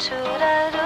to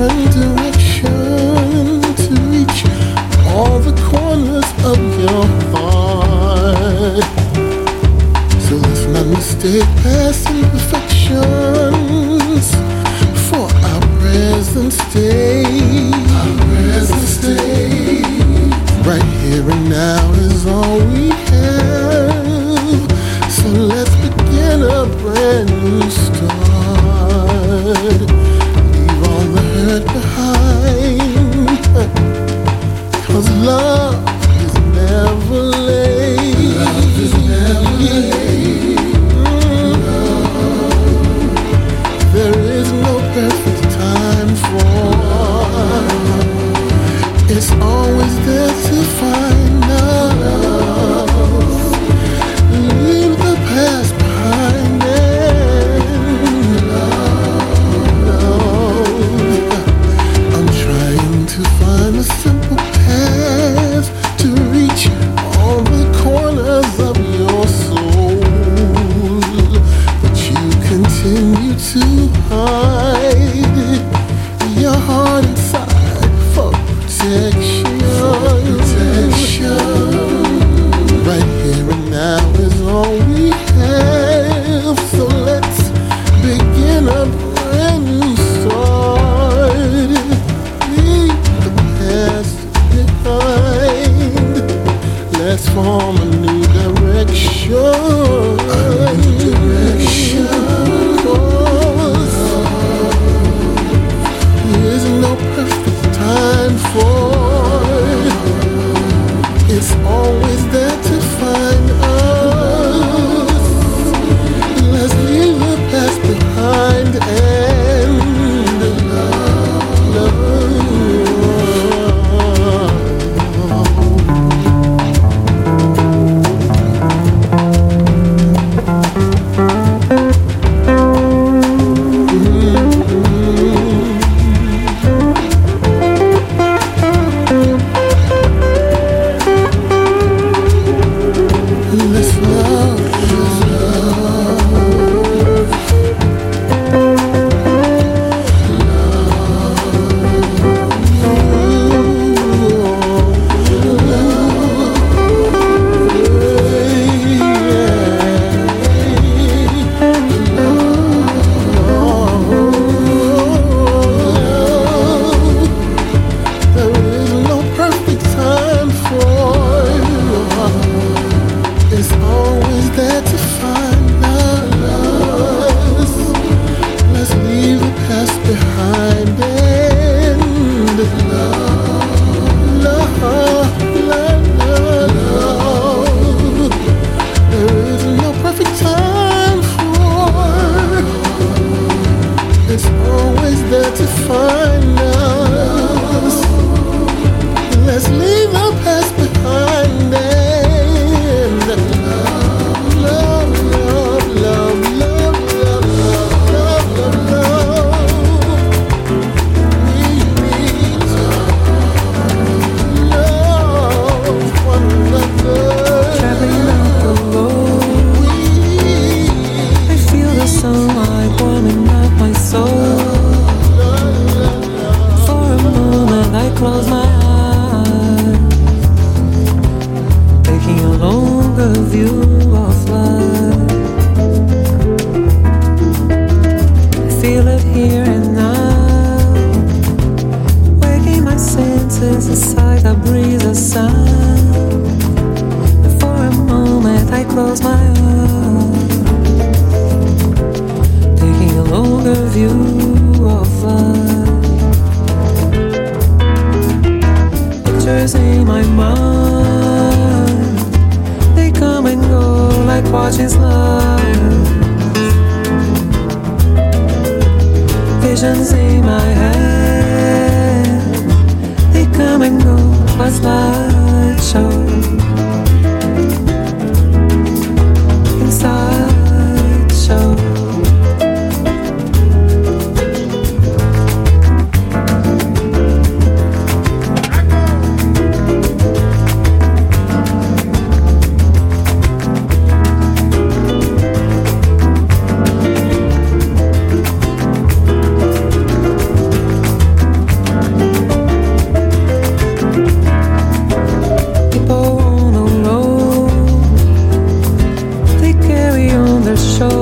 hide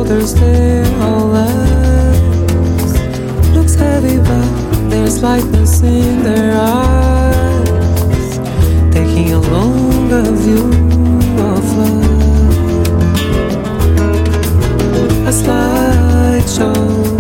Thursday all else looks heavy, but there's lightness in their eyes, taking a longer view of love. A slideshow.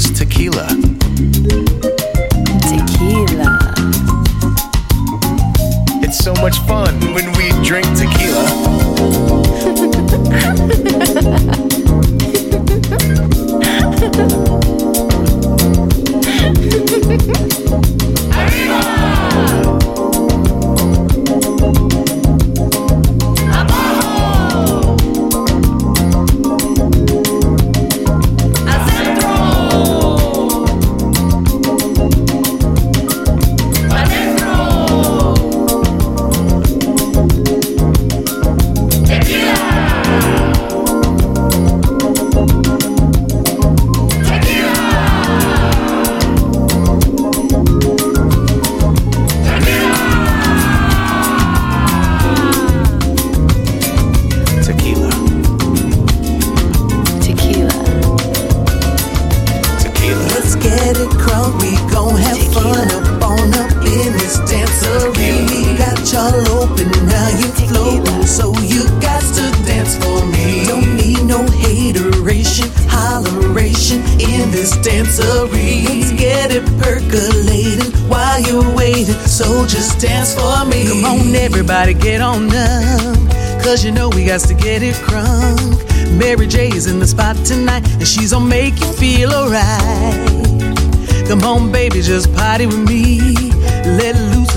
Gives us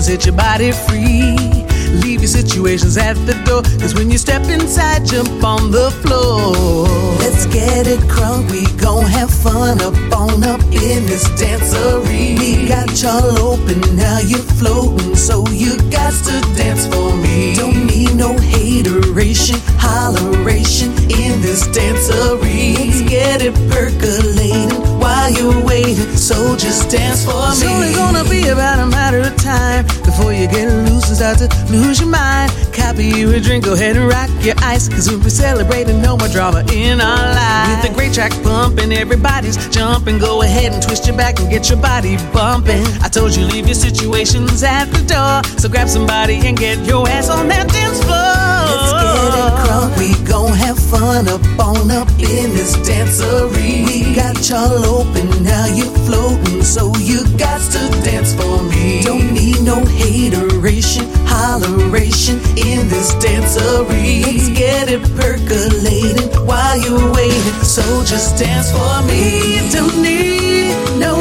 Set your body free. Leave your situations at the door. Cause when you step inside, jump on the floor. Let's get it crunk. We gon' have fun up on up in this dancery. We got y'all open, now you're floating. So you got to dance for me. Don't need no hateration, holleration in this dancery. Let's get it percolating while you're waiting. So just dance for me. So it's gonna be about a matter of time before you get loose and start to lose your mind. Copy you a drink, go ahead and rock your ice. Cause we'll be celebrating no more drama in our lives. With the great track pumping, everybody's jumping. Go ahead and twist your back and get your body bumping. I told you, leave your situations at the door. So grab somebody and get your ass on that dance floor. Let's get it crunk. We gon' have fun up on up in this dancery. We got y'all open, now you're floating. So you got to dance for me. Don't need no hateration, holleration in this dancery. Let's get it percolating while you're waiting. So just dance for me. Don't need no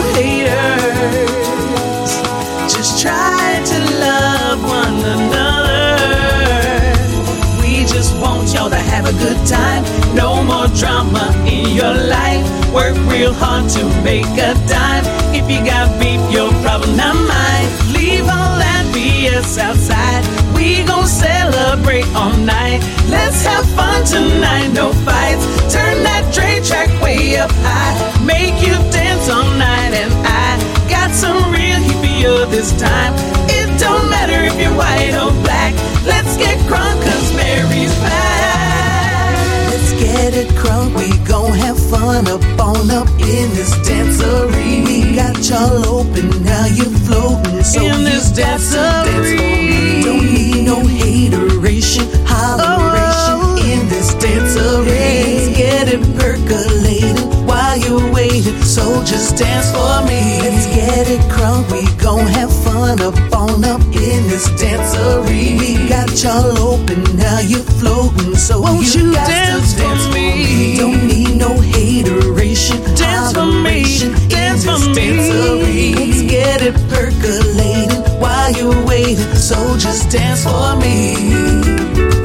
have a good time. No more drama in your life. Work real hard to make a dime. If you got beef, your problem, not mine. Leave all that BS outside. We gon' celebrate all night. Let's have fun tonight, no fights. Turn that Dre track way up high. Make you dance all night, and I got some real you this time. It don't matter if you're white or black. Let's get crunk, cause Mary's back. Crunk, we gon' have fun up on up in this dancery. We got y'all open, now you're floating. So In this to dance for dancery. me. Don't need no hateration, holleration Oh. While you're. So just dance for me. Let's get it crunk, we gon' have fun up on up in this dancery. We got y'all open, now you're floating. So Won't you, you got dance to dance for me? me. Don't need no hateration, Dance for me. Dance in for me. Let's get it percolated while you're waiting. So just dance for me.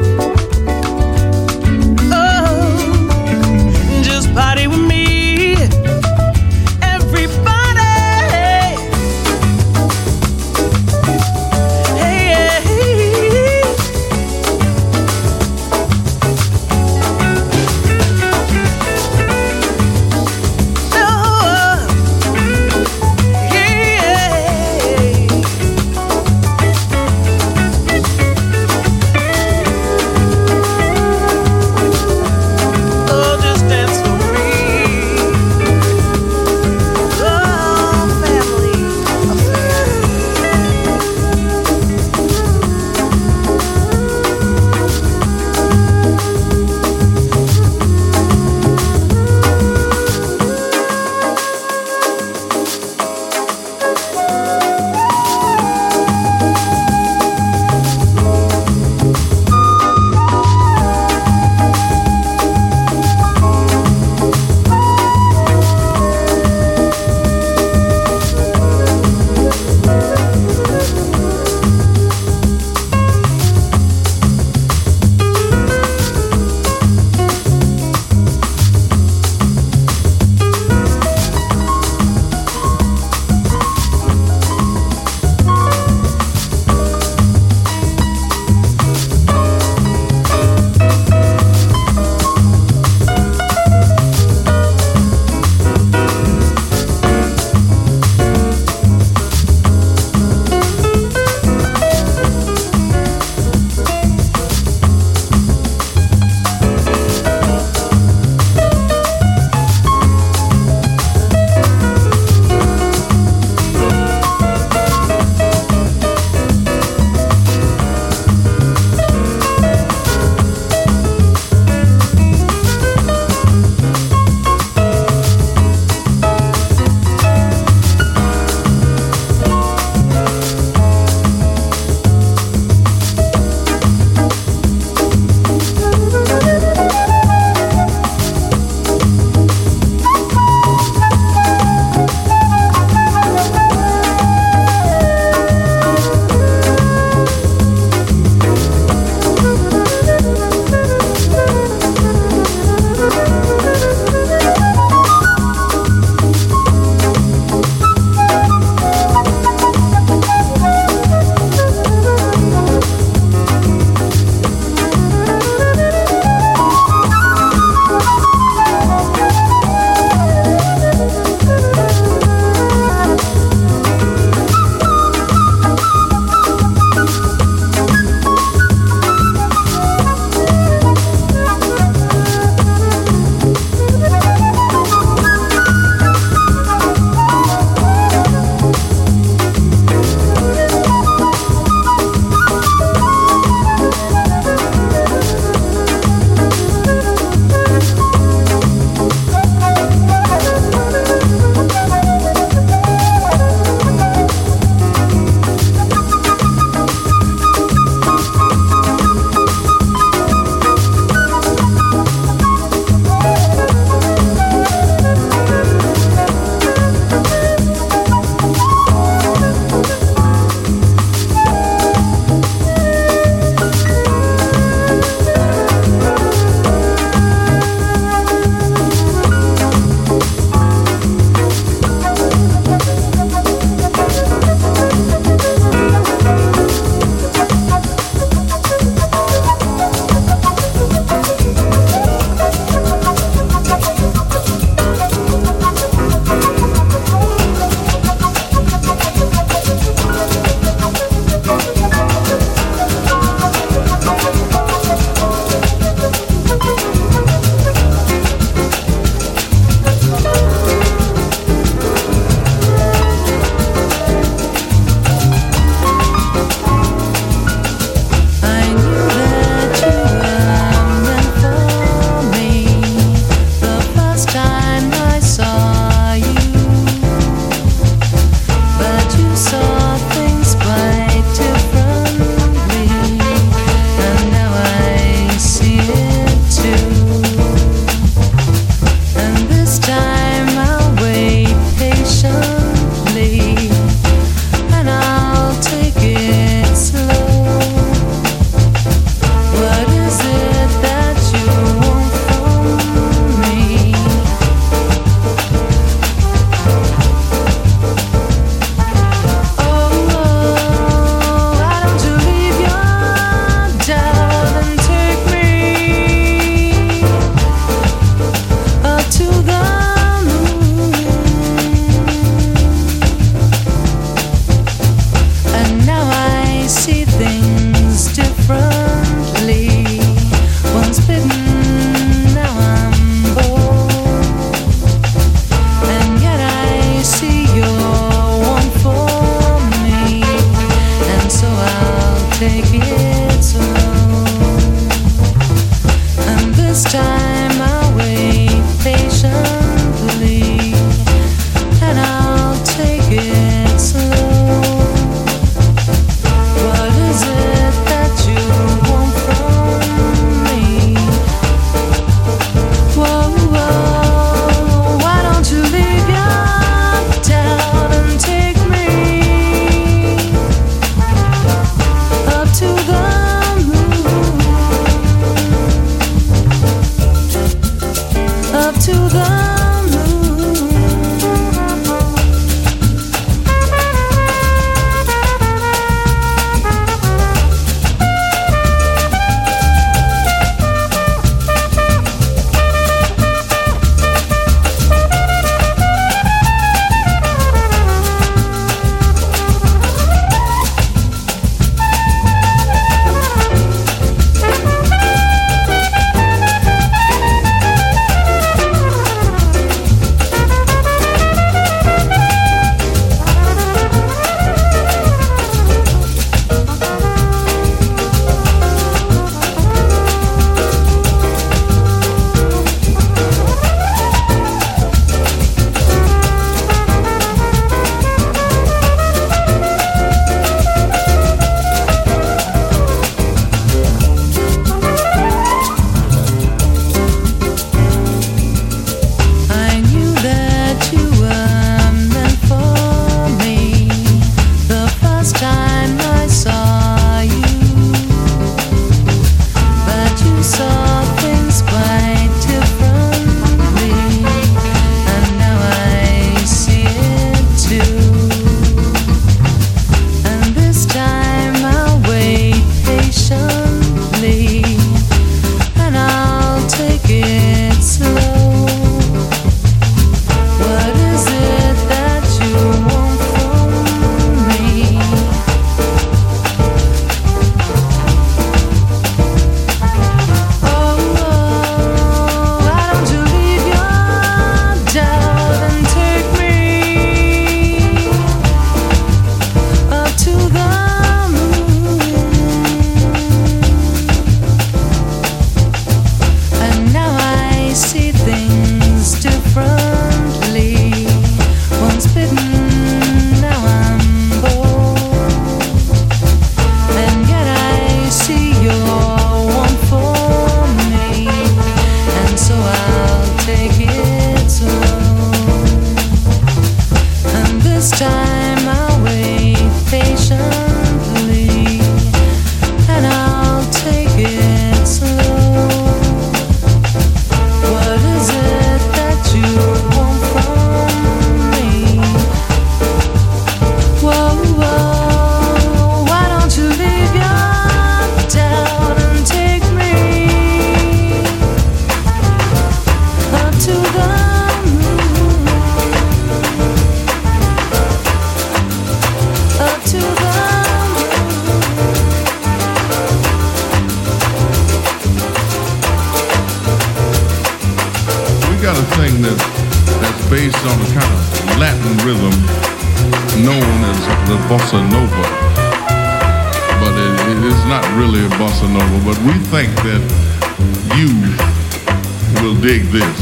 Dig this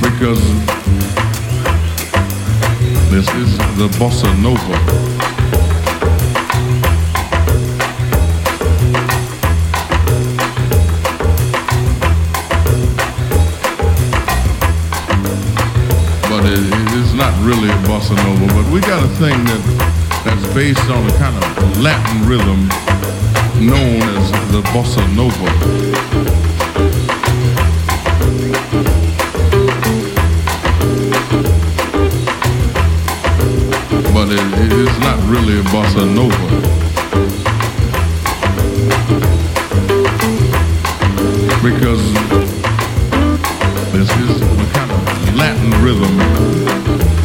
because this is the bossa nova. but it, it's not really a bossa nova. But we got a thing that that's based on a kind of Latin rhythm known as the bossa nova. But it, it is not really a bossa nova. Because this is a kind of Latin rhythm.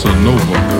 Bossa nova.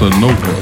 Bossa nova.